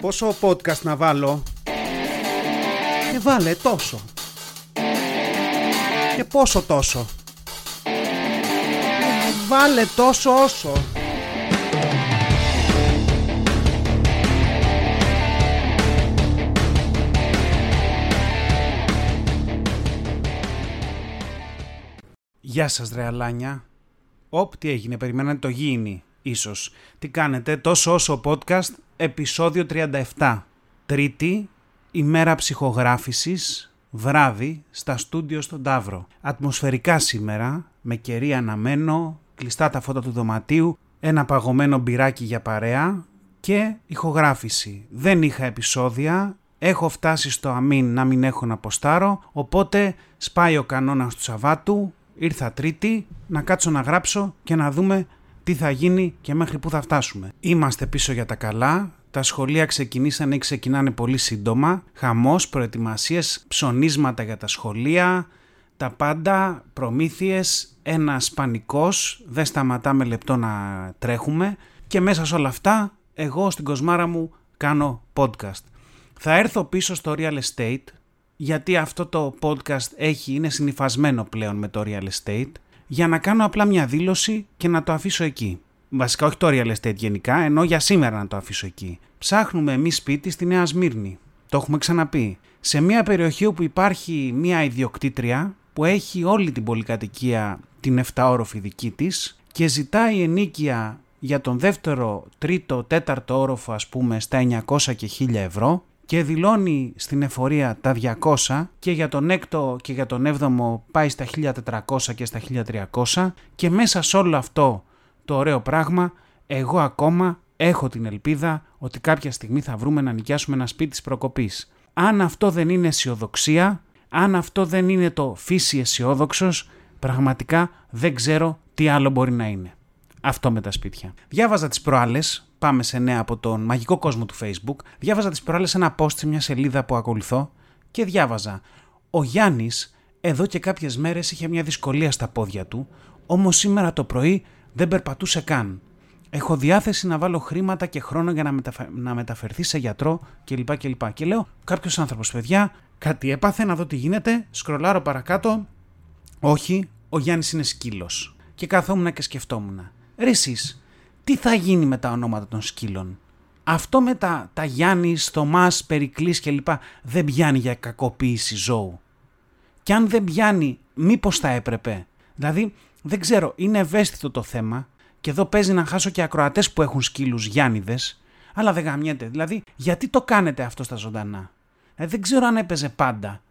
Πόσο podcast να βάλω; Και βάλε τόσο. Και πόσο τόσο. Βάλε τόσο όσο. Γεια σας ρε Αλάνια. Όπ, τι έγινε, περιμένατε το γίνει, ίσως. Τι κάνετε, τόσο όσο podcast, επεισόδιο 37. Τρίτη, ημέρα ψυχογράφησης, βράδυ, στα στούντιο στον Ταύρο. Ατμοσφαιρικά σήμερα, με κερί αναμένο, κλειστά τα φώτα του δωματίου, ένα παγωμένο μπυράκι για παρέα και ηχογράφηση. Δεν είχα επεισόδια, έχω φτάσει στο αμήν να μην έχω να ποστάρω, οπότε σπάει ο κανόνας του Σαββάτου, ήρθα Τρίτη να κάτσω να γράψω και να δούμε τι θα γίνει και μέχρι πού θα φτάσουμε. Είμαστε πίσω για τα καλά. Τα σχολεία ξεκινήσαν ή ξεκινάνε πολύ σύντομα. Χαμός, προετοιμασίες, ψωνίσματα για τα σχολεία, τα πάντα, προμήθειες, ένας πανικός, δεν σταματάμε λεπτό να τρέχουμε και μέσα σε όλα αυτά εγώ στην κοσμάρα μου κάνω podcast. Θα έρθω πίσω στο real estate γιατί αυτό το podcast έχει, είναι συνειφασμένο πλέον με το real estate, για να κάνω απλά μια δήλωση και να το αφήσω εκεί. Βασικά όχι το real estate γενικά, ενώ για σήμερα να το αφήσω εκεί. Ψάχνουμε εμείς σπίτι στη Νέα Σμύρνη. Το έχουμε ξαναπεί. Σε μια περιοχή όπου υπάρχει μια ιδιοκτήτρια που έχει όλη την πολυκατοικία την 7όροφη δική της και ζητάει ενίκεια για τον δεύτερο, τρίτο, τέταρτο όροφο ας πούμε στα 900 και 1000 ευρώ και δηλώνει στην εφορία τα 200 και για τον έκτο και για τον έβδομο πάει στα 1400 και στα 1300 και μέσα σε όλο αυτό το ωραίο πράγμα εγώ ακόμα έχω την ελπίδα ότι κάποια στιγμή θα βρούμε να νοικιάσουμε ένα σπίτι της προκοπής. Αν αυτό δεν είναι αισιοδοξία, αν αυτό δεν είναι το φύση αισιόδοξος, πραγματικά δεν ξέρω τι άλλο μπορεί να είναι. Αυτό με τα σπίτια. Διάβαζα τις προάλλες πάμε σε νέα από τον μαγικό κόσμο του Facebook, διάβαζα τις προάλλες ένα post σε μια σελίδα που ακολουθώ και διάβαζα «Ο Γιάννης εδώ και κάποιες μέρες είχε μια δυσκολία στα πόδια του, όμως σήμερα το πρωί δεν περπατούσε καν. Έχω διάθεση να βάλω χρήματα και χρόνο για να, να μεταφερθεί σε γιατρό κλπ. κλπ. Και λέω κάποιος άνθρωπος, παιδιά, κάτι έπαθε να δω τι γίνεται. Σκρολάρω παρακάτω. Όχι, ο Γιάννης είναι σκύλος. Και καθόμουν και σκεφτόμουν. Ρε τι θα γίνει με τα ονόματα των σκύλων; Αυτό με τα, τα Γιάννης, Θωμάς, Περικλής κλπ. δεν πιάνει για κακοποίηση ζώου. Και αν δεν πιάνει, μήπως θα έπρεπε; Δηλαδή, δεν ξέρω, είναι ευαίσθητο το θέμα και εδώ παίζει να χάσω και ακροατές που έχουν σκύλους Γιάννηδες, αλλά δεν γαμιέται. Δηλαδή, γιατί το κάνετε αυτό στα ζωντανά; Δηλαδή, δεν ξέρω αν έπαιζε πάντα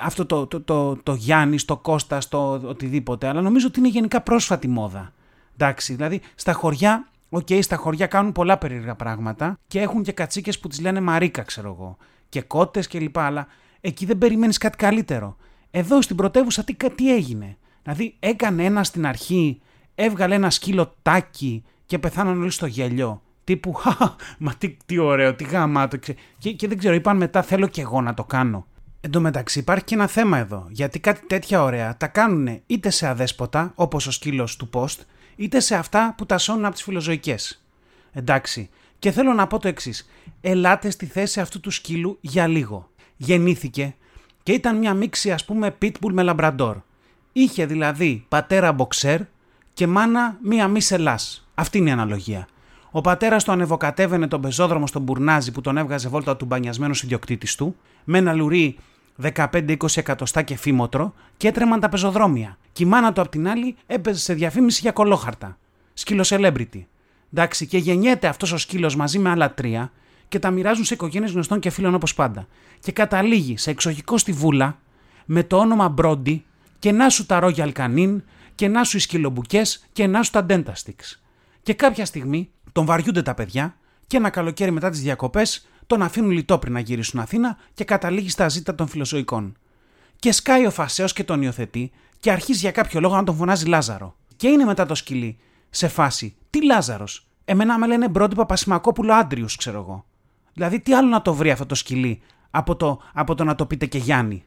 αυτό το, το, το, το Γιάννης, το Κώστας, το οτιδήποτε, αλλά νομίζω ότι είναι γενικά πρόσφατη μόδα. Εντάξει, δηλαδή στα χωριά, OK, okay, στα χωριά κάνουν πολλά περίεργα πράγματα και έχουν και κατσίκες που τις λένε Μαρίκα, ξέρω εγώ. Και κότες κλπ. Αλλά εκεί δεν περιμένεις κάτι καλύτερο. Εδώ στην πρωτεύουσα τι, τι έγινε; Δηλαδή έκανε ένα στην αρχή, έβγαλε ένα σκύλο Τάκη και πεθάναν όλοι στο γέλιο. Τύπου, μα τι, τι ωραίο, τι γαμάτο. Και, και δεν ξέρω, είπαν μετά θέλω και εγώ να το κάνω. Εν τω μεταξύ υπάρχει και ένα θέμα εδώ, γιατί κάτι τέτοια ωραία τα κάνουν είτε σε αδέσποτα, όπως ο σκύλος του Post, είτε σε αυτά που τα σώνουν από τις φιλοζωικές. Εντάξει. Και θέλω να πω το εξής. Ελάτε στη θέση αυτού του σκύλου για λίγο. Γεννήθηκε και ήταν μια μίξη ας πούμε pitbull με λαμπραντόρ. Είχε δηλαδή πατέρα μποξέρ και μάνα μία μη σελάς. Αυτή είναι η αναλογία. Ο πατέρας του ανεβοκατέβαινε τον πεζόδρομο στον Μπουρνάζι που τον έβγαζε βόλτα του μπανιασμένος ιδιοκτήτης του, με ένα λουρί 15-20 εκατοστά και φήμοτρο και έτρεμαν τα πεζοδρόμια. Και η μάνα του απ' την άλλη έπαιζε σε διαφήμιση για κολόχαρτα. Σκύλο celebrity. Εντάξει, και γεννιέται αυτός ο σκύλος μαζί με άλλα τρία και τα μοιράζουν σε οικογένειες γνωστών και φίλων όπως πάντα. Και καταλήγει σε εξοχικό στη βούλα με το όνομα Μπρόντι και να σου τα Royal Canin και να σου οι σκυλομπουκές και να σου τα Dentastix. Και κάποια στιγμή τον βαριούνται τα παιδιά και ένα καλοκαίρι μετά τις διακοπές τον αφήνουν λιτό πριν να γυρίσουν Αθήνα και καταλήγει στα ζήτα των φιλοσοικών. Και σκάει ο Φασαίο και τον υιοθετεί και αρχίζει για κάποιο λόγο να τον φωνάζει Λάζαρο. Και είναι μετά το σκυλί σε φάση. Τι Λάζαρος; Εμένα με λένε Μπρόντι Παπασημακόπουλο Άντριους, ξέρω εγώ. Δηλαδή, τι άλλο να το βρει αυτό το σκυλί από το, από το να το πείτε και Γιάννη;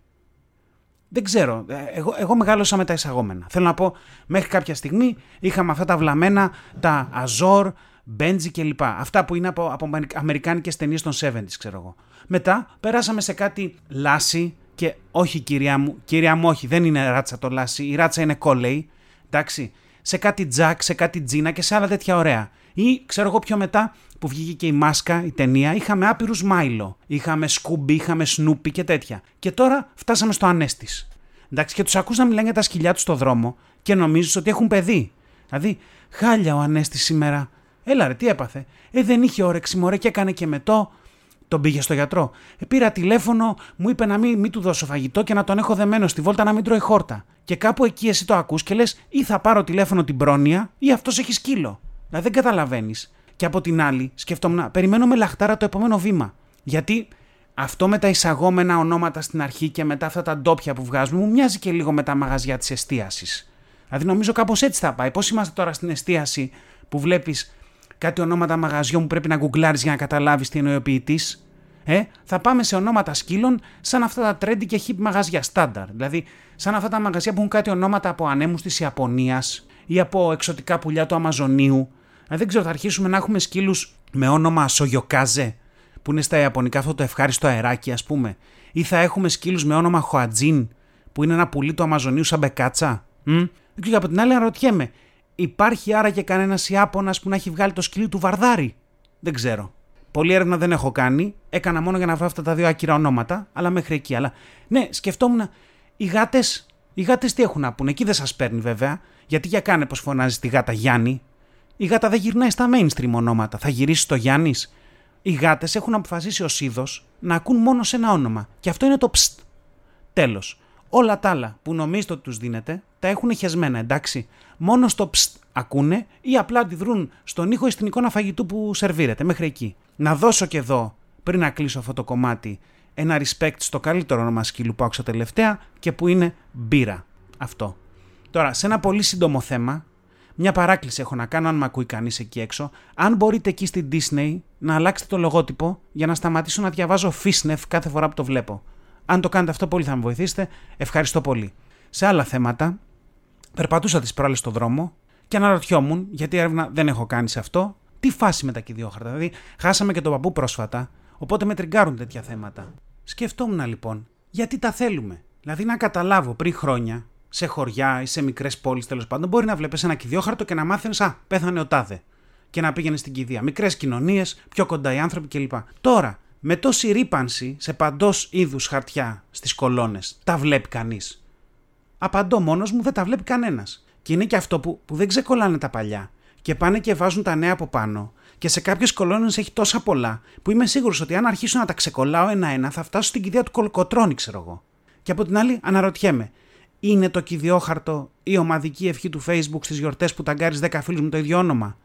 Δεν ξέρω. Ε, εγώ, εγώ μεγάλωσα με τα εισαγόμενα. Θέλω να πω, μέχρι κάποια στιγμή είχαμε αυτά τα βλαμμένα, τα Αζόρ, Μπέντζι κλπ. Αυτά που είναι από, από αμερικάνικες ταινίες των 70s, ξέρω εγώ. Μετά περάσαμε σε κάτι λάσι και όχι κυρία μου, κυρία μου όχι, δεν είναι ράτσα το λάσι, η ράτσα είναι κόλεϊ, εντάξει, σε κάτι τζακ, σε κάτι τζίνα και σε άλλα τέτοια ωραία. Ή ξέρω εγώ πιο μετά που βγήκε και η μάσκα, η ταινία, είχαμε άπειρους Μάιλο. Είχαμε Σκούμπι, είχαμε Σνούπι και τέτοια. Και τώρα φτάσαμε στο Ανέστης. Εντάξει, και τους ακούς να μιλάνε για τα σκυλιά τους στο δρόμο και νομίζεις ότι έχουν παιδί. Δηλαδή, χάλια ο Ανέστης σήμερα. Έλα ρε, τι έπαθε; Ε, δεν είχε όρεξη, μωρέ, και έκανε και μετό. Τον πήγε στο γιατρό. Ε, πήρα τηλέφωνο, μου είπε να μην, μην του δώσω φαγητό και να τον έχω δεμένο στη βόλτα να μην τρώει χόρτα. Και κάπου εκεί εσύ το ακούς και λες, ή θα πάρω τηλέφωνο την πρόνοια, ή αυτός έχει σκύλο. Δηλαδή δεν καταλαβαίνεις. Και από την άλλη, σκεφτόμουν, περιμένω με λαχτάρα το επόμενο βήμα. Γιατί αυτό με τα εισαγόμενα ονόματα στην αρχή και μετά αυτά τα ντόπια που βγάζουμε μου μοιάζει και λίγο με τα μαγαζιά της εστίασης. Δηλαδή νομίζω κάπως έτσι θα πάει. Πώς είμαστε τώρα στην εστίαση που βλέπεις κάτι ονόματα μαγαζιών που πρέπει να γκουγκλάρεις για να καταλάβεις τι εννοεί ο ποιητή. Ε, θα πάμε σε ονόματα σκύλων σαν αυτά τα trendy και hip μαγαζιά στάνταρ. Δηλαδή, σαν αυτά τα μαγαζιά που έχουν κάτι ονόματα από ανέμους της Ιαπωνίας ή από εξωτικά πουλιά του Αμαζονίου. Δηλαδή, δεν ξέρω, θα αρχίσουμε να έχουμε σκύλους με όνομα Σογιοκάζε, που είναι στα Ιαπωνικά αυτό το ευχάριστο αεράκι, ας πούμε. Ή θα έχουμε σκύλους με όνομα Χοατζίν, που είναι ένα πουλί του Αμαζονίου σαν μπεκάτσα. Μ; Και από την άλλη, αναρωτιέμαι, υπάρχει άραγε κανένας Ιάπωνας που να έχει βγάλει το σκυλί του Βαρδάρι. Δεν ξέρω. Πολλή έρευνα δεν έχω κάνει. Έκανα μόνο για να βρω αυτά τα δύο άκυρα ονόματα, αλλά μέχρι εκεί. Αλλά ναι, σκεφτόμουν, οι γάτες οι γάτες τι έχουν να πούνε; Εκεί δεν σας παίρνει βέβαια. Γιατί για κάνε πως φωνάζει τη γάτα Γιάννη. Η γάτα δεν γυρνάει στα mainstream ονόματα. Θα γυρίσει στο Γιάννης. Οι γάτες έχουν αποφασίσει ως είδος να ακούν μόνο σε ένα όνομα. Και αυτό είναι το ψτ. Τέλος. Όλα τα άλλα που νομίζετε ότι τους δίνετε τα έχουν χεσμένα, εντάξει. Μόνο στο ψτ ακούνε ή απλά αντιδρούν στον ήχο ή στην εικόνα φαγητού που σερβίρεται. Μέχρι εκεί. Να δώσω και εδώ, πριν να κλείσω αυτό το κομμάτι, ένα respect στο καλύτερο όνομα σκύλου που άκουσα τελευταία και που είναι μπύρα. Αυτό. Τώρα, σε ένα πολύ σύντομο θέμα, μια παράκληση έχω να κάνω αν με ακούει κανείς εκεί έξω. Αν μπορείτε εκεί στην Disney να αλλάξετε το λογότυπο για να σταματήσω να διαβάζω Φίσνεφ κάθε φορά που το βλέπω. Αν το κάνετε αυτό, πολύ θα με βοηθήσετε. Ευχαριστώ πολύ. Σε άλλα θέματα, περπατούσα τις προάλλες στο δρόμο και αναρωτιόμουν, γιατί έρευνα δεν έχω κάνει σε αυτό, τι φάση με τα κυδιόχαρτα. Δηλαδή, χάσαμε και τον παππού πρόσφατα, οπότε με τριγκάρουν τέτοια θέματα. Σκεφτόμουν λοιπόν, γιατί τα θέλουμε. Δηλαδή, να καταλάβω πριν χρόνια, σε χωριά ή σε μικρές πόλεις τέλος πάντων, μπορεί να βλέπεις ένα κυδιόχαρτο και να μάθαινες, Α, πέθανε ο τάδε. Και να πήγαινες στην κηδεία. Μικρές κοινωνίες, πιο κοντά οι άνθρωποι κλπ. Τώρα, με τόση ρήπανση σε παντός είδους χαρτιά στις κολόνες, τα βλέπει κανείς. Απαντώ μόνος μου, δεν τα βλέπει κανένας. Και είναι και αυτό που, που δεν ξεκολλάνε τα παλιά και πάνε και βάζουν τα νέα από πάνω. Και σε κάποιες κολόνες έχει τόσα πολλά, που είμαι σίγουρος ότι αν αρχίσω να τα ξεκολλάω ένα-ένα, θα φτάσω στην κηδεία του κολοκοτρόνη, ξέρω εγώ. Και από την άλλη, αναρωτιέμαι, είναι το κυδιόχαρτο ή ομαδική ευχή του Facebook στις γιορτές που ταγκάρεις 10 φίλους με το ίδιο όνομα;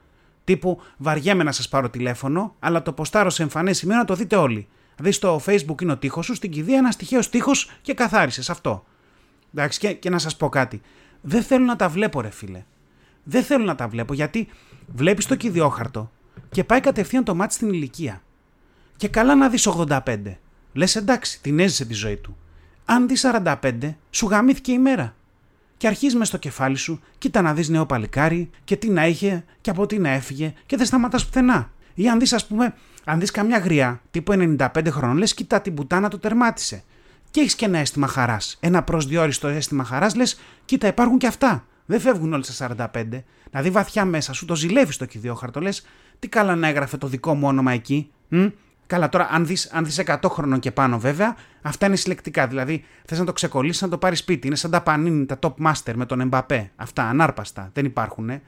Τύπου βαριέμαι να σας πάρω τηλέφωνο, αλλά το ποστάρω σε εμφανές σημείο να το δείτε όλοι. Δηλαδή στο Facebook είναι ο τείχος σου, στην κηδεία ένα τυχαίο τείχος και καθάρισες αυτό. Εντάξει, και, και να σας πω κάτι. Δεν θέλω να τα βλέπω, ρε φίλε. Δεν θέλω να τα βλέπω γιατί βλέπεις το κυδιόχαρτο και πάει κατευθείαν το μάτι στην ηλικία. Και καλά να δεις 85. Λες εντάξει, την έζησε τη ζωή του. Αν δεις 45, σου γαμήθηκε η μέρα. Και αρχίζει με στο κεφάλι σου, κοίτα να δεις νέο παλικάρι και τι να είχε και από τι να έφυγε και δεν σταματάς πουθενά. Ή αν δεις, ας πούμε, αν δεις καμιά γριά τύπου 95 χρόνων, λες κοίτα την πουτάνα το τερμάτισε. Και έχεις και ένα αίσθημα χαράς. Ένα προσδιορίστο αίσθημα χαράς, λες, κοίτα, υπάρχουν και αυτά. Δεν φεύγουν όλοι στα 45. Δηλαδή βαθιά μέσα σου το ζηλεύεις το κυδιόχαρτο. Λες, τι καλά να έγραφε το δικό μου όνομα εκεί. Μ; Καλά, τώρα αν δεις αν δεις 100 χρονών και πάνω, βέβαια, αυτά είναι συλλεκτικά. Δηλαδή, θες να το ξεκολλήσεις, να το πάρεις σπίτι. Είναι σαν τα πανίνη, τα top master με τον Εμπαπέ. Αυτά ανάρπαστα. Δεν υπάρχουν. Ε.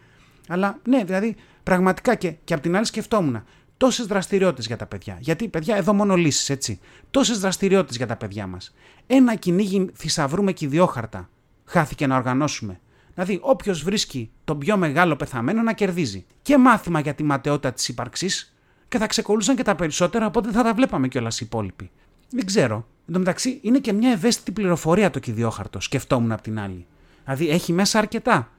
Αλλά ναι, δηλαδή, πραγματικά και, και απ' την άλλη σκεφτόμουν. Τόσες δραστηριότητες για τα παιδιά. Γιατί, παιδιά, εδώ μόνο λύσεις, έτσι. Τόσες δραστηριότητες για τα παιδιά μας. Ένα κυνήγι θησαυρού με κυδιόχαρτα χάθηκε να οργανώσουμε. Δηλαδή, όποιος βρίσκει τον πιο μεγάλο πεθαμένο να κερδίζει. Και μάθημα για τη ματαιότητα της ύπαρξη και θα ξεκολούσαν και τα περισσότερα, οπότε θα τα βλέπαμε κιόλας οι υπόλοιποι. Δεν ξέρω. Εν τω μεταξύ, είναι και μια ευαίσθητη πληροφορία το κυδιόχαρτο, σκεφτόμουν απ' την άλλη. Δηλαδή, έχει μέσα αρκετά.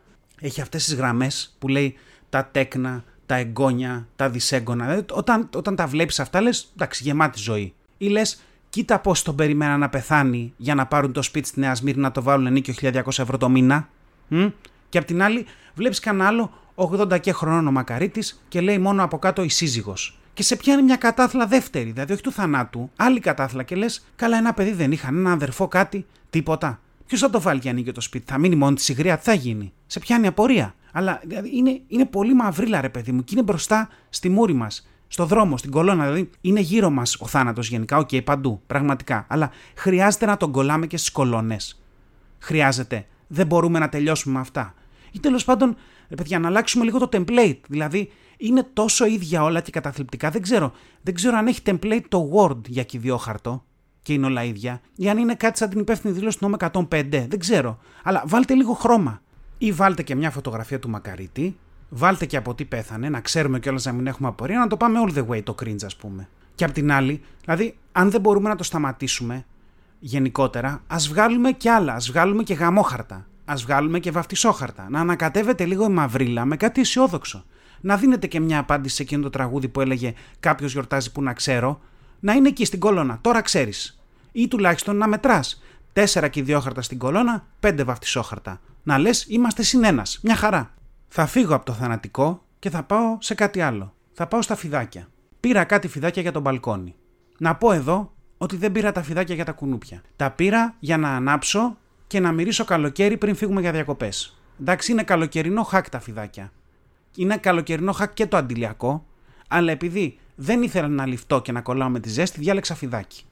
Έχει αυτές τις γραμμές που λέει τα τέκνα, τα εγγόνια, τα δυσέγγωνα. Δηλαδή, όταν, όταν τα βλέπεις αυτά, λες εντάξει, γεμάτη ζωή. Ή λες, κοίτα πώς τον περιμένα να πεθάνει για να πάρουν το σπίτι στη Νέα Σμύρνη να το βάλουν ενίκιο 1200 ευρώ το μήνα. Μ; Και απ' την άλλη, βλέπεις κανένα άλλο 80 και χρονών ο Μακαρίτης και λέει μόνο από κάτω η σύζυγος. Και σε πιάνει μια κατάθλα δεύτερη, δηλαδή όχι του θανάτου, άλλη κατάθλα και λες: Καλά, ένα παιδί δεν είχαν, ένα αδερφό κάτι, τίποτα. Ποιος θα το βάλει και ανοίγει το σπίτι, θα μείνει μόνη της η γριά, τι θα γίνει. Σε πιάνει απορία. Αλλά δηλαδή, είναι, είναι πολύ μαυρίλα, ρε παιδί μου, και είναι μπροστά στη μούρη μας, στο δρόμο, στην κολόνα. Δηλαδή, είναι γύρω μας ο θάνατος γενικά, OK, okay, παντού, πραγματικά. Αλλά χρειάζεται να τον κολλάμε και στις κολόνες. Χρειάζεται. Δεν μπορούμε να τελειώσουμε με αυτά. Ή τέλος πάντων, ρε παιδιά, να αλλάξουμε λίγο το template. Δηλαδή, είναι τόσο ίδια όλα και καταθλιπτικά. Δεν ξέρω, δεν ξέρω αν έχει template το Word για κυβιόχαρτο και είναι όλα ίδια, ή αν είναι κάτι σαν την υπεύθυνη δήλωση του νόμου 105. Δεν ξέρω. Αλλά βάλτε λίγο χρώμα. Ή βάλτε και μια φωτογραφία του Μακαρίτη, βάλτε και από τι πέθανε, να ξέρουμε κιόλας να μην έχουμε απορία, να το πάμε all the way το cringe, ας πούμε. Και απ' την άλλη, δηλαδή, αν δεν μπορούμε να το σταματήσουμε γενικότερα, ας βγάλουμε κι άλλα. Α βγάλουμε και γαμόχαρτα. Α βγάλουμε και βαφτισόχαρτα. Να ανακατεύετε λίγο η μαυρίλα με κάτι αισιόδοξο. Να δίνετε και μια απάντηση σε εκείνο το τραγούδι που έλεγε Κάποιος γιορτάζει που να ξέρω. Να είναι εκεί στην κολόνα. Τώρα ξέρεις. Ή τουλάχιστον να μετράς. Τέσσερα και χαρτά στην κολόνα, πέντε βαφτισόχαρτα. Να λες, είμαστε συνένας. Μια χαρά. Θα φύγω από το θανατικό και θα πάω σε κάτι άλλο. Θα πάω στα φιδάκια. Πήρα κάτι φιδάκια για το μπαλκόνι. Να πω εδώ ότι δεν πήρα τα φιδάκια για τα κουνούπια. Τα πήρα για να ανάψω και να μυρίσω καλοκαίρι πριν φύγουμε για διακοπές. Εντάξει, είναι καλοκαιρινό hack τα φιδάκια. Είναι καλοκαιρινό hack και το αντιλιακό, αλλά επειδή δεν ήθελα να αλειφτώ και να κολλάω με τη ζέστη, διάλεξα φιδάκι.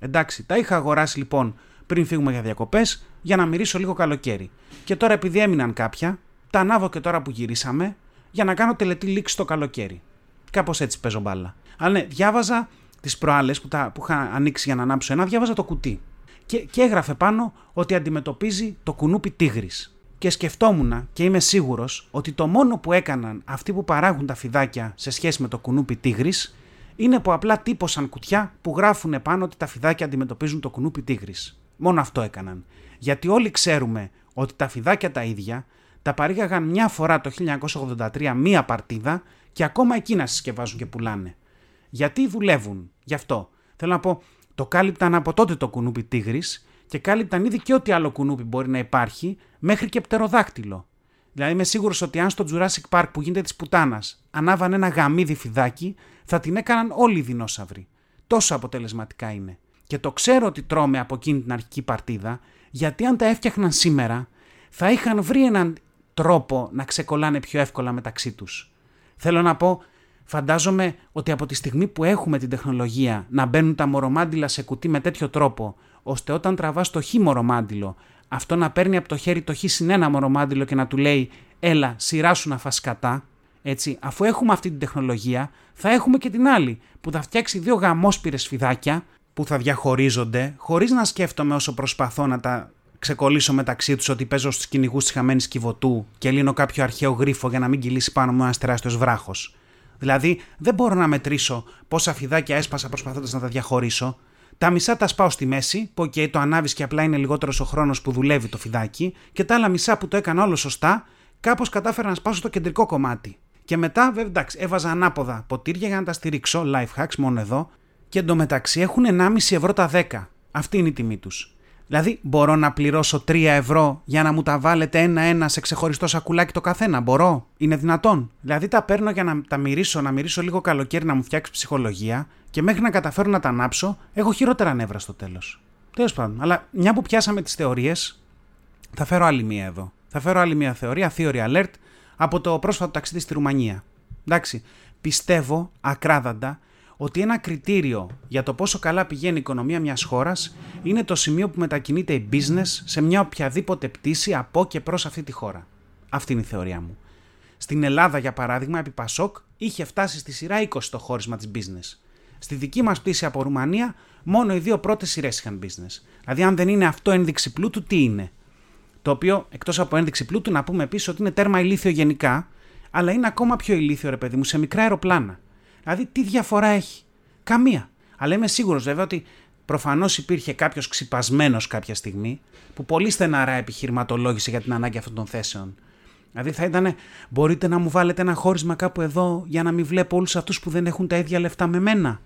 Εντάξει, τα είχα αγοράσει λοιπόν πριν φύγουμε για διακοπές για να μυρίσω λίγο καλοκαίρι. Και τώρα επειδή έμειναν κάποια, τα ανάβω και τώρα που γυρίσαμε για να κάνω τελετή λήξη το καλοκαίρι. Κάπως έτσι παίζω μπάλα. Αλλά ναι, διάβαζα τις προάλλες που, που είχα ανοίξει για να ανάψω ένα, διάβαζα το κουτί. Και, και έγραφε πάνω ότι αντιμετωπίζει το κουνούπι τίγρης. Και σκεφτόμουν και είμαι σίγουρος ότι το μόνο που έκαναν αυτοί που παράγουν τα φιδάκια σε σχέση με το κουνούπι τίγρης είναι που απλά τύπωσαν κουτιά που γράφουν πάνω ότι τα φιδάκια αντιμετωπίζουν το κουνούπι τίγρης. Μόνο αυτό έκαναν. Γιατί όλοι ξέρουμε ότι τα φιδάκια τα ίδια τα παρήγαγαν μια φορά το 1983 μία παρτίδα και ακόμα εκείνα συσκευάζουν και πουλάνε. Γιατί δουλεύουν, γι' αυτό; Θέλω να πω, το κάλυπταν από τότε το κουνούπι τίγρης και κάλυπταν ήδη και ό,τι άλλο κουνούπι μπορεί να υπάρχει, μέχρι και πτεροδάκτυλο. Δηλαδή είμαι σίγουρος ότι αν στο Jurassic Park που γίνεται της πουτάνας ανάβαν ένα γαμίδι φιδάκι, θα την έκαναν όλοι οι δεινόσαυροι. Τόσο αποτελεσματικά είναι. Και το ξέρω ότι τρώμε από εκείνη την αρχική παρτίδα, γιατί αν τα έφτιαχναν σήμερα, θα είχαν βρει έναν τρόπο να ξεκολλάνε πιο εύκολα μεταξύ τους. Θέλω να πω, φαντάζομαι ότι από τη στιγμή που έχουμε την τεχνολογία να μπαίνουν τα μορομάντιλα σε κουτί με τέτοιο τρόπο, ώστε όταν τραβάς το χ μορομάντιλο, αυτό να παίρνει από το χέρι το χ συν ένα μορομάντιλο και να του λέει «Έλα, σειρά σου να φας κατά», έτσι, αφού έχουμε αυτή την τεχνολογία, θα έχουμε και την άλλη, που θα φτιάξει δύο γαμόσπυρες φιδάκια, που θα διαχωρίζονται, χωρίς να σκέφτομαι όσο προσπαθώ να τα ξεκολλήσω μεταξύ τους ότι παίζω στους κυνηγούς της χαμένης κυβωτού και λύνω κάποιο αρχαίο γρίφο για να μην κυλήσει πάνω μου ένας τεράστιος βράχος. Δηλαδή, δεν μπορώ να μετρήσω πόσα φιδάκια έσπασα προσπαθώντας να τα διαχωρίσω. Τα μισά τα σπάω στη μέση, που okay, το ανάβεις και απλά είναι λιγότερος ο χρόνος που δουλεύει το φιδάκι, και τα άλλα μισά που το έκανα όλο σωστά, κάπως κατάφερα να σπάσω το κεντρικό κομμάτι. Και μετά, βέβαια, εντάξει, έβαζα ανάποδα ποτήρια για να τα στηρίξω, life hacks μόνο εδώ, και εντωμεταξύ έχουν 1,5 ευρώ τα 10. Αυτή είναι η τιμή τους. Δηλαδή, μπορώ να πληρώσω 3 ευρώ για να μου τα βάλετε ένα-ένα σε ξεχωριστό σακουλάκι το καθένα. Μπορώ. Είναι δυνατόν. Δηλαδή, τα παίρνω για να τα μυρίσω, να μυρίσω λίγο καλοκαίρι να μου φτιάξει ψυχολογία και μέχρι να καταφέρω να τα ανάψω, έχω χειρότερα νεύρα στο τέλος. Τέλος πάντων. Αλλά μια που πιάσαμε τις θεωρίες, θα φέρω άλλη μία εδώ. Θα φέρω άλλη μία θεωρία, theory alert, από το πρόσφατο ταξίδι στη Ρουμανία. Εντάξει, πιστεύω ακράδαντα ότι ένα κριτήριο για το πόσο καλά πηγαίνει η οικονομία μιας χώρας είναι το σημείο που μετακινείται η business σε μια οποιαδήποτε πτήση από και προς αυτή τη χώρα. Αυτή είναι η θεωρία μου. Στην Ελλάδα, για παράδειγμα, επί Πασόκ είχε φτάσει στη σειρά 20 το χώρισμα της business. Στη δική μας πτήση από Ρουμανία, μόνο οι δύο πρώτες σειρές είχαν business. Δηλαδή, αν δεν είναι αυτό ένδειξη πλούτου, τι είναι; Το οποίο, εκτός από ένδειξη πλούτου, να πούμε επίσης ότι είναι τέρμα ηλίθιο γενικά, αλλά είναι ακόμα πιο ηλίθιο, ρε παιδί μου, σε μικρά αεροπλάνα. Δηλαδή, τι διαφορά έχει; Καμία. Αλλά είμαι σίγουρος βέβαια ότι προφανώς υπήρχε κάποιος ξυπασμένος κάποια στιγμή που πολύ στεναρά επιχειρηματολόγησε για την ανάγκη αυτών των θέσεων. Δηλαδή θα ήταν, μπορείτε να μου βάλετε ένα χώρισμα κάπου εδώ για να μην βλέπω όλους αυτούς που δεν έχουν τα ίδια λεφτά με μένα;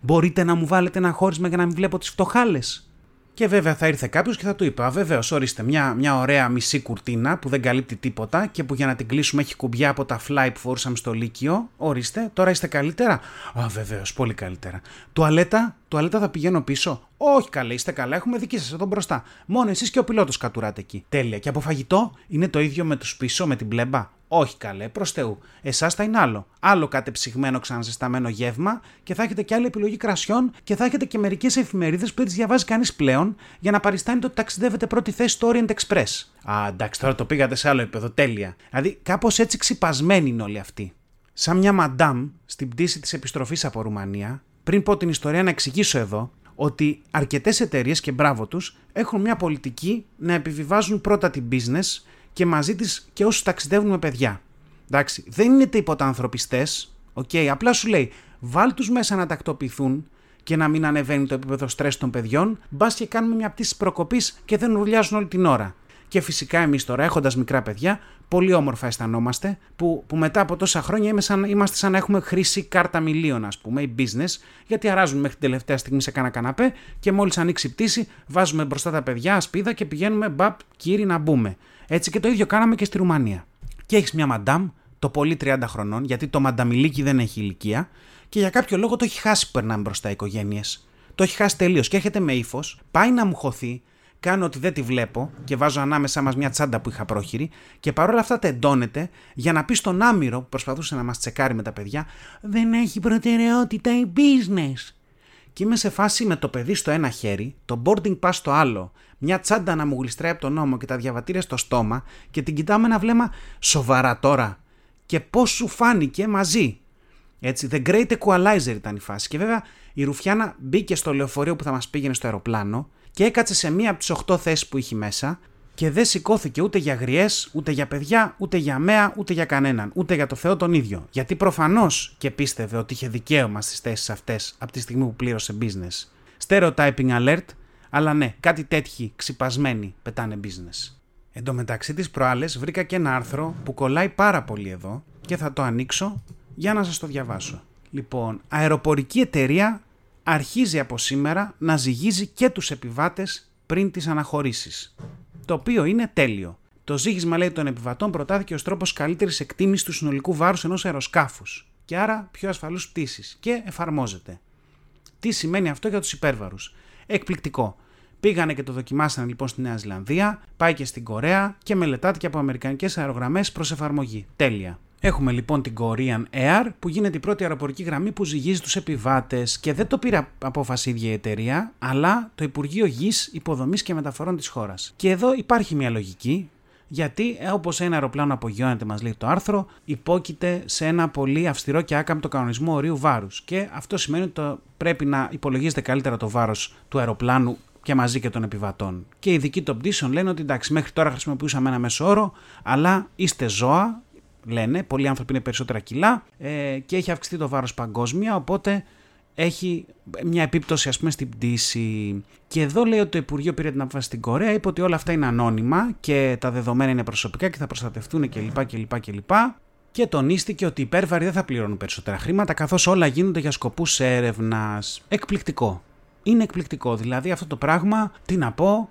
Μπορείτε να μου βάλετε ένα χώρισμα για να μην βλέπω τις φτωχάλες; Και βέβαια θα ήρθε κάποιος και θα του είπε: Βεβαίως, ορίστε, μια, μια ωραία μισή κουρτίνα που δεν καλύπτει τίποτα και που για να την κλείσουμε έχει κουμπιά από τα fly που φορούσαμε στο Λύκειο. Ορίστε, τώρα είστε καλύτερα. Α, βεβαίως, πολύ καλύτερα. Τουαλέτα, τουαλέτα θα πηγαίνω πίσω. Όχι καλέ, είστε καλά, έχουμε δική σας εδώ μπροστά. Μόνο εσείς και ο πιλότος κατουράτε εκεί. Τέλεια. Και από φαγητό είναι το ίδιο με τους πίσω, με την πλέμπα. Όχι καλέ, προς Θεού. Εσάς θα είναι άλλο. Άλλο ψυγμένο ξαναζεσταμένο γεύμα και θα έχετε και άλλη επιλογή κρασιών και θα έχετε και μερικές εφημερίδες που δεν τι διαβάζει κανείς πλέον για να παριστάνετε ότι ταξιδεύετε πρώτη θέση στο Orient Express. Α, εντάξει, τώρα το πήγατε σε άλλο επίπεδο. Τέλεια. Δηλαδή, κάπως έτσι ξυπασμένοι είναι όλοι αυτοί. Σαν μια μαντάμ στην πτήση της επιστροφής από Ρουμανία, πριν πω την ιστορία να εξηγήσω εδώ ότι αρκετές εταιρείες και μπράβο τους έχουν μια πολιτική να επιβιβάζουν πρώτα την business και μαζί της και όσους ταξιδεύουν με παιδιά. Εντάξει, δεν είναι τίποτα ανθρωπιστές. Οκ, απλά σου λέει, βάλ τους μέσα να τακτοποιηθούν και να μην ανεβαίνει το επίπεδο στρες των παιδιών, μπας και κάνουμε μια πτήση προκοπής και δεν ουρλιάζουν όλη την ώρα. Και φυσικά εμείς τώρα, έχοντας μικρά παιδιά, πολύ όμορφα αισθανόμαστε που, που μετά από τόσα χρόνια είμαστε σαν, να έχουμε χρήσει κάρτα μιλίων, ας πούμε, ή business, γιατί αράζουμε μέχρι την τελευταία στιγμή σε κάνα καναπέ και μόλις ανοίξει η πτήση, βάζουμε μπροστά τα παιδιά, ασπίδα και πηγαίνουμε μπαπ, κύριοι να μπούμε. Έτσι και το ίδιο κάναμε και στη Ρουμανία. Και έχεις μια μαντάμ, το πολύ 30 χρονών, γιατί το μανταμιλίκι δεν έχει ηλικία, και για κάποιο λόγο το έχει χάσει που περνάμε μπροστά οι οικογένειες. Το έχει χάσει τελείως και έρχεται με ύφος, πάει να μου χωθεί, κάνω ότι δεν τη βλέπω και βάζω ανάμεσά μας μια τσάντα που είχα πρόχειρη και παρόλα αυτά τεντώνεται για να πει στον Άμυρο που προσπαθούσε να μας τσεκάρει με τα παιδιά, Δεν έχει προτεραιότητα η business. Και είμαι σε φάση με το παιδί στο ένα χέρι, το boarding pass στο άλλο, μια τσάντα να μου γλιστράει από τον νόμο και τα διαβατήρια στο στόμα και την κοιτάω με ένα βλέμμα σοβαρά τώρα. Και πώς σου φάνηκε μαζί. Έτσι, The Great Equalizer ήταν η φάση. Και βέβαια η Ρουφιάνα μπήκε στο λεωφορείο που θα μας πήγαινε στο αεροπλάνο και έκατσε σε μία από τις 8 θέσεις που είχε μέσα και δεν σηκώθηκε ούτε για γριέ, ούτε για παιδιά, ούτε για μέα, ούτε για κανέναν, ούτε για το Θεό τον ίδιο. Γιατί προφανώς και πίστευε ότι είχε δικαίωμα στις θέσεις αυτές από τη στιγμή που πλήρωσε business. Stereotyping alert, αλλά ναι, κάτι τέτοιοι ξυπασμένοι πετάνε business. Εν τω μεταξύ τις προάλλες βρήκα και ένα άρθρο που κολλάει πάρα πολύ εδώ και θα το ανοίξω για να σας το διαβάσω. Λοιπόν, αεροπορική εταιρεία αρχίζει από σήμερα να ζυγίζει και τους επιβάτες πριν τις αναχωρήσεις. Το οποίο είναι τέλειο. Το ζύγισμα λέει των επιβατών προτάθηκε ως τρόπος καλύτερης εκτίμησης του συνολικού βάρους ενός αεροσκάφους και άρα πιο ασφαλούς πτήσης και εφαρμόζεται. Τι σημαίνει αυτό για τους υπέρβαρους; Εκπληκτικό. Πήγανε και το δοκιμάσανε λοιπόν στη Νέα Ζηλανδία, πάει και στην Κορέα και μελετάται και από αμερικανικές αερογραμμές προς εφαρμογή. Τέλεια. Έχουμε λοιπόν την Korean Air που γίνεται η πρώτη αεροπορική γραμμή που ζυγίζει τους επιβάτες και δεν το πήρε απόφαση η ίδια η εταιρεία, αλλά το Υπουργείο Γης, Υποδομής και Μεταφορών της χώρας. Και εδώ υπάρχει μια λογική, γιατί ε, όπως ένα αεροπλάνο απογειώνεται, μας λέει το άρθρο, υπόκειται σε ένα πολύ αυστηρό και άκαμπτο κανονισμό ορίου βάρους. Και αυτό σημαίνει ότι πρέπει να υπολογίζεται καλύτερα το βάρος του αεροπλάνου και μαζί και των επιβατών. Και οι ειδικοί των πτήσεων λένε ότι εντάξει, μέχρι τώρα χρησιμοποιούσαμε ένα μέσο όρο, αλλά είστε ζώα, λένε, πολλοί άνθρωποι είναι περισσότερα κιλά ε, και έχει αυξηθεί το βάρος παγκόσμια, οπότε έχει μια επίπτωση ας πούμε στην πτήση. Και εδώ λέει ότι το Υπουργείο πήρε την απόφαση στην Κορέα, είπε ότι όλα αυτά είναι ανώνυμα και τα δεδομένα είναι προσωπικά και θα προστατευτούν κλπ. κλπ, κλπ. Και τονίστηκε ότι οι υπέρβαροι δεν θα πληρώνουν περισσότερα χρήματα καθώς όλα γίνονται για σκοπούς έρευνας. Εκπληκτικό είναι εκπληκτικό. Δηλαδή αυτό το πράγμα, τι να πω,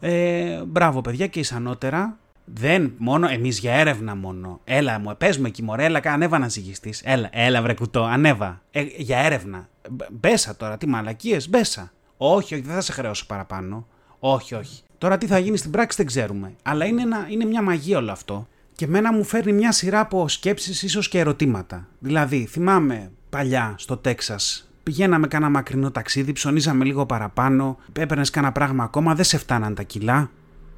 ε, μπράβο παιδιά και ισανότερα. Δεν μόνο εμείς για έρευνα μόνο. Έλα μου, πες μου εκεί μωρέ, έλα, ανέβα να ζυγιστεί. Έλα, έλα βρε κουτό, ανέβα. Ε, για έρευνα. Μπέσα τώρα, τι μαλακίες, μπέσα. Όχι, όχι, δεν θα σε χρεώσω παραπάνω. Όχι, όχι. Τώρα τι θα γίνει στην πράξη δεν ξέρουμε. Αλλά είναι, ένα, είναι μια μαγεία όλο αυτό. Και μένα μου φέρνει μια σειρά από σκέψεις, ίσως και ερωτήματα. Δηλαδή, θυμάμαι παλιά στο Τέξας Πηγαίναμε κάνα μακρινό ταξίδι, ψωνίζαμε λίγο παραπάνω, έπαιρνες κάνα πράγμα ακόμα, δεν σε φτάναν τα κιλά.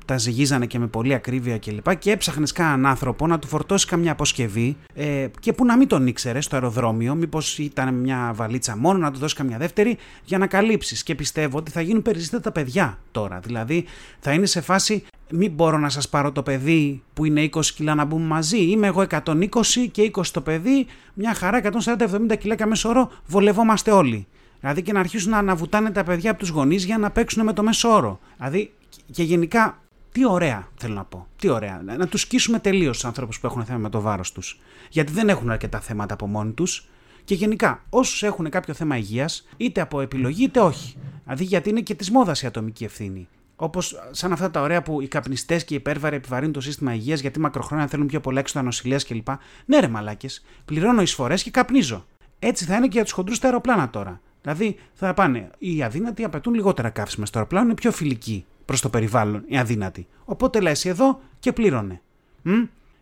Τα ζυγίζανε και με πολύ ακρίβεια κλπ. Και, και έψαχνες κανέναν άνθρωπο να του φορτώσει καμιά αποσκευή ε, και που να μην τον ήξερε στο αεροδρόμιο, μήπως ήταν μια βαλίτσα μόνο, να του δώσει καμιά δεύτερη για να καλύψεις. Και πιστεύω ότι θα γίνουν περισσότερα τα παιδιά τώρα. Δηλαδή θα είναι σε φάση μην μπορώ να σας πάρω το παιδί που είναι 20 κιλά να μπούμε μαζί. Είμαι εγώ 120 και 20 το παιδί, μια χαρά 140-70 κιλά μέσο όρο, βολευόμαστε όλοι. Δηλαδή και να αρχίσουν να αναβουτάνε τα παιδιά από τους γονείς για να παίξουν με το μέσο όρο. Δηλαδή και γενικά τι ωραία θέλω να πω. Τι ωραία. Να τους σκίσουμε τελείως τους ανθρώπου που έχουν θέμα με το βάρος τους. Γιατί δεν έχουν αρκετά θέματα από μόνοι τους. Και γενικά, όσους έχουν κάποιο θέμα υγείας, είτε από επιλογή είτε όχι, Δηλαδή, γιατί είναι και της μόδας η ατομική ευθύνη. Όπως σαν αυτά τα ωραία που οι καπνιστές και οι υπέρβαροι επιβαρύνουν το σύστημα υγείας γιατί μακροχρόνια θέλουν πιο πολλά έξοδα νοσηλεία κλπ. Ναι, ρε μαλάκες, πληρώνω εισφορές και καπνίζω. Έτσι θα είναι και για τους χοντρούς στα αεροπλάνα τώρα. Δηλαδή θα πάνε οι αδύνατοι απαιτούν λιγότερα καύσιμα στο αεροπλάνο, είναι πιο φιλικοί προς το περιβάλλον οι αδύνατοι. Οπότε λες εδώ και πλήρωνε. Μ;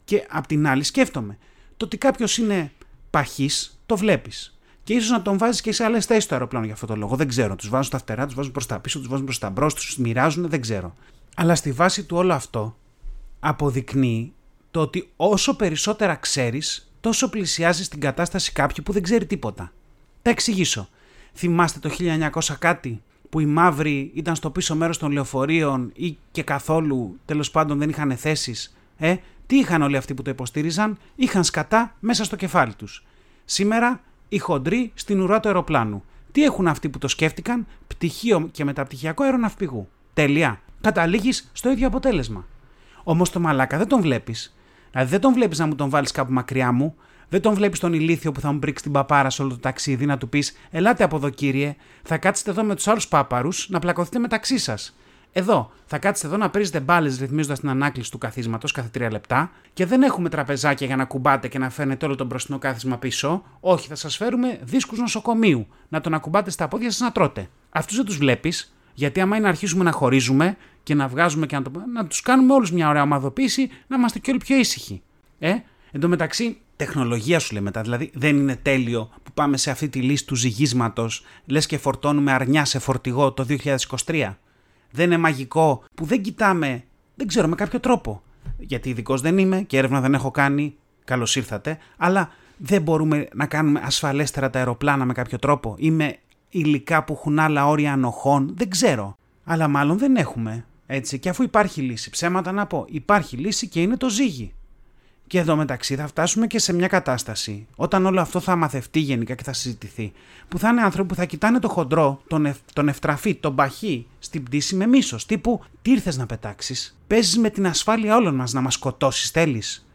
Και απ' την άλλη σκέφτομαι το ότι κάποιος είναι παχή, το βλέπεις. Και ίσως να τον βάζεις και σε άλλες θέσεις στο αεροπλάνο για αυτό το λόγο. Δεν ξέρω. Τους βάζουν στα φτερά, τους βάζουν προς τα πίσω, τους βάζουν προς τα μπρος, τους μοιράζουν, δεν ξέρω. Αλλά στη βάση του όλο αυτό αποδεικνύει το ότι όσο περισσότερα ξέρεις, τόσο πλησιάζεις την κατάσταση κάποιου που δεν ξέρει τίποτα. Τα εξηγήσω. Θυμάστε το 1900 κάτι; Που οι μαύροι ήταν στο πίσω μέρος των λεωφορείων ή και καθόλου τέλος πάντων δεν είχαν θέσεις. Ε, τι είχαν όλοι αυτοί που το υποστήριζαν, είχαν σκατά μέσα στο κεφάλι τους. Σήμερα οι χοντροί στην ουρά του αεροπλάνου. Τι έχουν αυτοί που το σκέφτηκαν, πτυχίο και μεταπτυχιακό αεροναυπηγού. Τέλεια. Καταλήγεις στο ίδιο αποτέλεσμα. Όμως το μαλάκα δεν τον βλέπεις. Δηλαδή δεν τον βλέπεις να μου τον βάλεις κάπου μακριά μου, δεν τον βλέπεις τον ηλίθιο που θα μου πρίξει την παπάρα σε όλο το ταξίδι να του πεις: Ελάτε από εδώ, κύριε, θα κάτσετε εδώ με τους άλλους πάπαρους να πλακωθείτε μεταξύ σας. Εδώ, θα κάτσετε εδώ να παίζετε μπάλες ρυθμίζοντας την ανάκληση του καθίσματος κάθε τρία λεπτά και δεν έχουμε τραπεζάκια για να κουμπάτε και να φαίνεται όλο το μπροστινό κάθισμα πίσω. Όχι, θα σας φέρουμε δίσκους νοσοκομείου να τον ακουμπάτε στα πόδια σας να τρώτε. Αυτούς δεν τους βλέπεις, γιατί άμα είναι να αρχίσουμε να χωρίζουμε και να βγάζουμε και να, το... να τους κάνουμε όλους μια ωραία ομαδοποίηση, να είμαστε και όλοι πιο ήσυχοι. Ε, εν τω μεταξύ, τεχνολογία σου λέει μετά. Δηλαδή δεν είναι τέλειο που πάμε σε αυτή τη λύση του ζυγίσματος, λες και φορτώνουμε αρνιά σε φορτηγό το 2023. Δεν είναι μαγικό που δεν κοιτάμε, δεν ξέρω, με κάποιο τρόπο. Γιατί ειδικός δεν είμαι και έρευνα δεν έχω κάνει. Καλώς ήρθατε. Αλλά δεν μπορούμε να κάνουμε ασφαλέστερα τα αεροπλάνα με κάποιο τρόπο ή με υλικά που έχουν άλλα όρια ανοχών. Δεν ξέρω. Αλλά μάλλον δεν έχουμε. Έτσι. Και αφού υπάρχει λύση, ψέματα να πω, υπάρχει λύση και είναι το ζύγι. Και εδώ μεταξύ θα φτάσουμε και σε μια κατάσταση, όταν όλο αυτό θα μαθευτεί γενικά και θα συζητηθεί, που θα είναι άνθρωποι που θα κοιτάνε το χοντρό, τον, ευ, τον ευτραφή, τον παχύ στην πτήση με μίσος. Τύπου, τι ήρθες να πετάξεις, παίζεις με την ασφάλεια όλων μας να μας σκοτώσεις, θέλεις;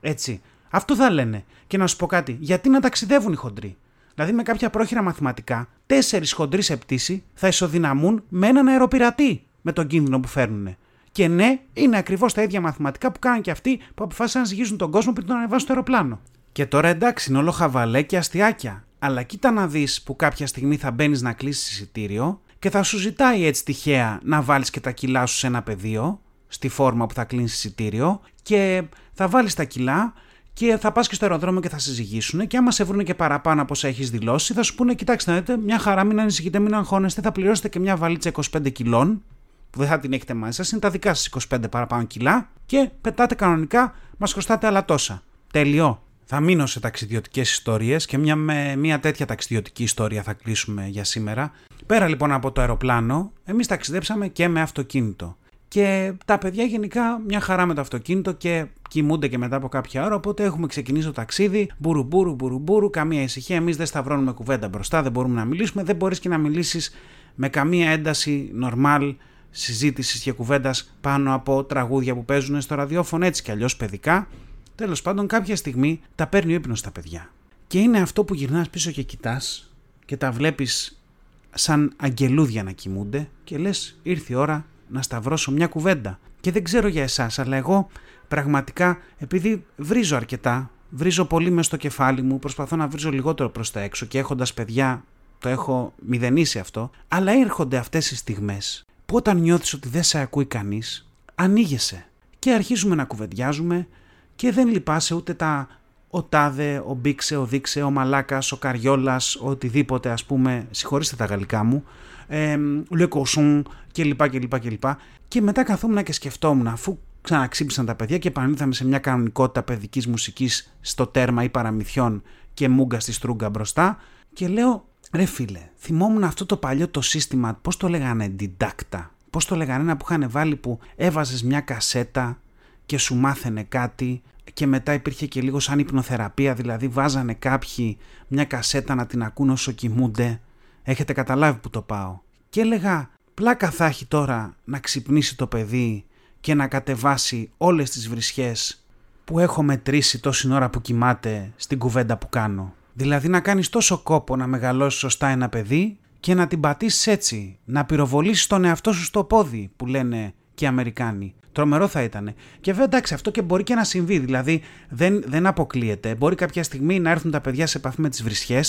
Έτσι. Αυτό θα λένε. Και να σου πω κάτι, γιατί να ταξιδεύουν οι χοντροί; Δηλαδή με κάποια πρόχειρα μαθηματικά, τέσσερις χοντροί σε πτήση θα ισοδυναμούν με έναν αεροπειρατή με τον κίνδυνο που φέρνουν. Και ναι, είναι ακριβώς τα ίδια μαθηματικά που κάνουν και αυτοί που αποφάσισαν να ζυγίζουν τον κόσμο πριν τον ανεβάσουν στο αεροπλάνο. Και τώρα εντάξει, είναι όλο χαβαλέ και αστιάκια. Αλλά κοίτα να δεις που κάποια στιγμή θα μπαίνεις να κλείσεις εισιτήριο και θα σου ζητάει έτσι τυχαία να βάλεις και τα κιλά σου σε ένα πεδίο, στη φόρμα που θα κλείνεις εισιτήριο, και θα βάλεις τα κιλά και θα πας και στο αεροδρόμιο και θα συζυγίσουν. Και άμα σε βρουν και παραπάνω από όσα έχεις δηλώσει, θα σου πούνε: Κοιτάξτε, να δείτε, μια χαρά, μην ανησυχείτε, μην αγχώνεστε, θα πληρώσετε και μια βαλίτσα 25 κιλών που δεν θα την έχετε μαζί σας, είναι τα δικά σας 25 παραπάνω κιλά και πετάτε κανονικά, μας χρωστάτε άλλα τόσα. Τέλειο. Θα μείνω σε ταξιδιωτικές ιστορίες και μια, με μια τέτοια ταξιδιωτική ιστορία θα κλείσουμε για σήμερα. Πέρα λοιπόν από το αεροπλάνο, εμείς ταξιδέψαμε και με αυτοκίνητο. Και τα παιδιά γενικά μια χαρά με το αυτοκίνητο και κοιμούνται και μετά από κάποια ώρα. Οπότε έχουμε ξεκινήσει το ταξίδι. Μπουρουμπουρου, μπουρουμπουρου, καμία ησυχία. Εμείς δεν σταυρώνουμε κουβέντα μπροστά, δεν μπορούμε να μιλήσουμε. Δεν μπορείς και να μιλήσεις με καμία ένταση normal συζήτησης και κουβέντας πάνω από τραγούδια που παίζουν στο ραδιόφωνο έτσι κι αλλιώς παιδικά. Τέλος πάντων, κάποια στιγμή τα παίρνει ο ύπνος στα παιδιά. Και είναι αυτό που γυρνάς πίσω και κοιτάς και τα βλέπεις σαν αγγελούδια να κοιμούνται και λες: Ήρθε η ώρα να σταυρώσω μια κουβέντα. Και δεν ξέρω για εσάς, αλλά εγώ πραγματικά επειδή βρίζω αρκετά, βρίζω πολύ μες στο κεφάλι μου, προσπαθώ να βρίζω λιγότερο προς τα έξω και έχοντας παιδιά το έχω μηδενίσει αυτό, αλλά έρχονται αυτές οι στιγμές που όταν νιώθεις ότι δεν σε ακούει κανείς, ανοίγεσαι και αρχίζουμε να κουβεντιάζουμε και δεν λυπάσαι ούτε τα ο τάδε, ο μπίξε, ο δείξε, ο μαλάκας, ο καριόλας, οτιδήποτε ας πούμε, συγχωρήστε τα γαλλικά μου, ε, le cochon κλπ. κλπ, κλπ. Και μετά καθόμουν και σκεφτόμουν, αφού ξαναξύπησαν τα παιδιά και επανήλθαμε σε μια κανονικότητα παιδικής μουσικής στο τέρμα ή παραμυθιών και μούγκα στη στρούγκα μπροστά και λέω Ρε φίλε, θυμόμουν αυτό το παλιό το σύστημα, πώς το λέγανε, didacta. Πώς το λέγανε ένα που είχαν βάλει που έβαζες μια κασέτα και σου μάθαινε κάτι και μετά υπήρχε και λίγο σαν υπνοθεραπεία, δηλαδή βάζανε κάποιοι μια κασέτα να την ακούν όσο κοιμούνται. Έχετε καταλάβει που το πάω. Και έλεγα, πλάκα θα έχει τώρα να ξυπνήσει το παιδί και να κατεβάσει όλες τις βρισιές που έχω μετρήσει τόση ώρα που κοιμάται στην κουβέντα που κάνω. Δηλαδή να κάνεις τόσο κόπο να μεγαλώσεις σωστά ένα παιδί και να την πατήσεις έτσι, να πυροβολήσεις τον εαυτό σου στο πόδι που λένε και οι Αμερικάνοι. Τρομερό θα ήταν. Και βέβαια εντάξει, αυτό και μπορεί και να συμβεί. Δηλαδή δεν, δεν αποκλείεται. Μπορεί κάποια στιγμή να έρθουν τα παιδιά σε επαφή με τις βρισιές,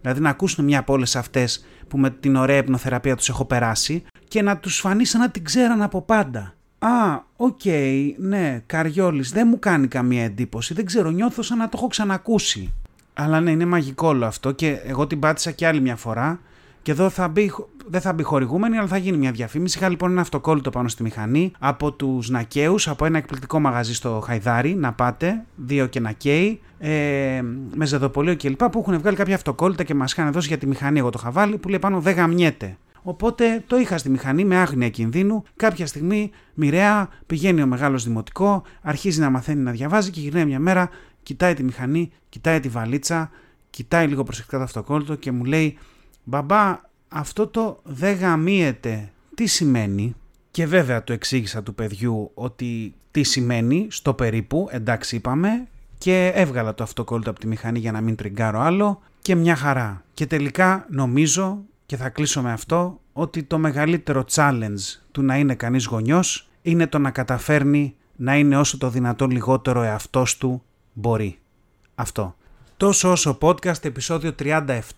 δηλαδή να ακούσουν μια από όλες αυτές που με την ωραία υπνοθεραπεία τους έχω περάσει και να τους φανεί σαν να την ξέραν από πάντα. Α, OK, okay, ναι, καριόλης, δεν μου κάνει καμία εντύπωση. Δεν ξέρω, νιώθω σαν να το έχω ξανακούσει. Αλλά ναι, είναι μαγικό όλο αυτό και εγώ την πάτησα και άλλη μια φορά. Και εδώ θα μπει, δεν θα μπει χορηγούμενη, αλλά θα γίνει μια διαφήμιση. Είχα λοιπόν ένα αυτοκόλλητο πάνω στη μηχανή από τους Νακαίους, από ένα εκπληκτικό μαγαζί στο Χαϊδάρι. Να πάτε, δύο και Νακαίοι, ε, με ζεδοπολείο κλπ. που έχουν βγάλει κάποια αυτοκόλλητα και μας είχαν δώσει για τη μηχανή. Εγώ το είχα βάλει που λέει πάνω δεν γαμιέται. Οπότε το είχα στη μηχανή με άγνοια κινδύνου. Κάποια στιγμή, μοιραία, πηγαίνει ο μεγάλος δημοτικό, αρχίζει να μαθαίνει να διαβάζει και γυρνάει μια μέρα, κοιτάει τη μηχανή, κοιτάει τη βαλίτσα, κοιτάει λίγο προσεκτικά το αυτοκόλλητο και μου λέει «Μπαμπά, αυτό το δεν γαμίεται, τι σημαίνει» και βέβαια του εξήγησα του παιδιού ότι τι σημαίνει στο περίπου, εντάξει είπαμε, και έβγαλα το αυτοκόλλητο από τη μηχανή για να μην τριγκάρω άλλο και μια χαρά. Και τελικά νομίζω και θα κλείσω με αυτό ότι το μεγαλύτερο challenge του να είναι κανείς γονιός είναι το να καταφέρνει να είναι όσο το δυνατόν λιγότερο εαυτός του μπορεί. Αυτό. Τόσο όσο podcast επεισόδιο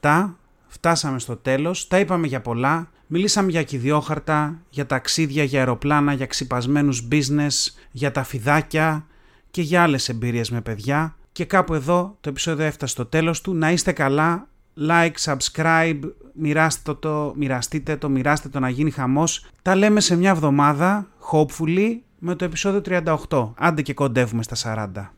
37 φτάσαμε στο τέλος, τα είπαμε για πολλά, μιλήσαμε για κυδιόχαρτα, για ταξίδια, για αεροπλάνα, για ξυπασμένους business, για τα φιδάκια και για άλλες εμπειρίες με παιδιά και κάπου εδώ το επεισόδιο έφτασε στο τέλος του. Να είστε καλά, like, subscribe, μοιράστε το, μοιραστείτε το, μοιράστε το να γίνει χαμός. Τα λέμε σε μια εβδομάδα, hopefully, με το επεισόδιο 38. Άντε και κοντεύουμε στα 40.